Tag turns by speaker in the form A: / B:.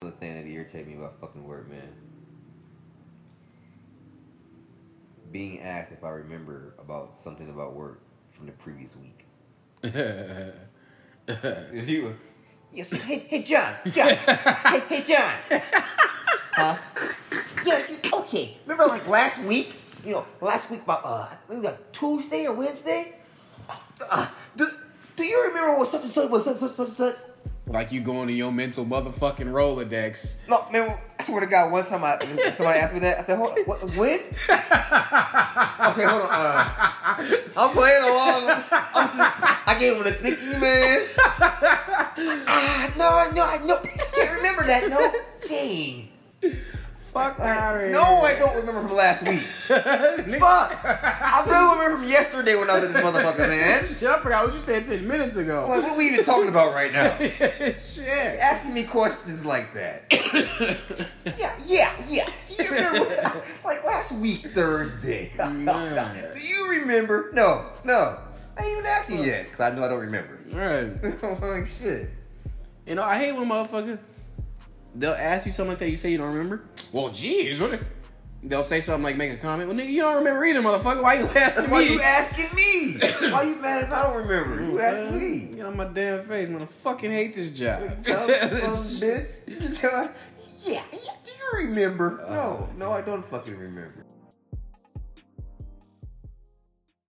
A: The thing that irritates me about fucking work, man. Being asked if I remember about something about work from the previous week. If you, yes, hey, hey, John, John, hey, hey, John. Huh? Yeah, okay. Remember, like last week? You know, last week about uh, maybe like Tuesday or Wednesday. Uh, do, do you remember what such and such was such such such such?
B: Like you going to your mental motherfucking Rolodex.
A: No, man. I swear to God, one time I somebody asked me that. I said, "Hold, on, what? When?" Okay, hold on. Uh, I'm playing along. I'm just, I gave him the thinking man. Ah, no, no, I no, can't remember that. No, dang.
B: Fuck
A: I- no, I don't remember from last week. Fuck. I really remember from yesterday when I was at this motherfucker, man.
B: Shit, I forgot what you said ten minutes ago.
A: I'm like, what are we even talking about right now?
B: Shit.
A: Asking me questions like that. Yeah, yeah, yeah. Do you remember? like last week, Thursday.
B: Man.
A: Do you remember? No, no. I ain't even asked you yet, because I know I don't remember.
B: Right.
A: like, shit.
B: You know, I hate when motherfuckers they'll ask you something like that you say you don't remember. Well, geez, what? They'll say something like make a comment. Well, nigga, you don't remember either, motherfucker. Why you asking me?
A: Why you asking me? Why you mad if I don't remember? You asking me?
B: Get on my damn face, man. I fucking hate this job.
A: Dumb bitch. Yeah, yeah. Do you remember? Uh, no, no, I don't fucking remember.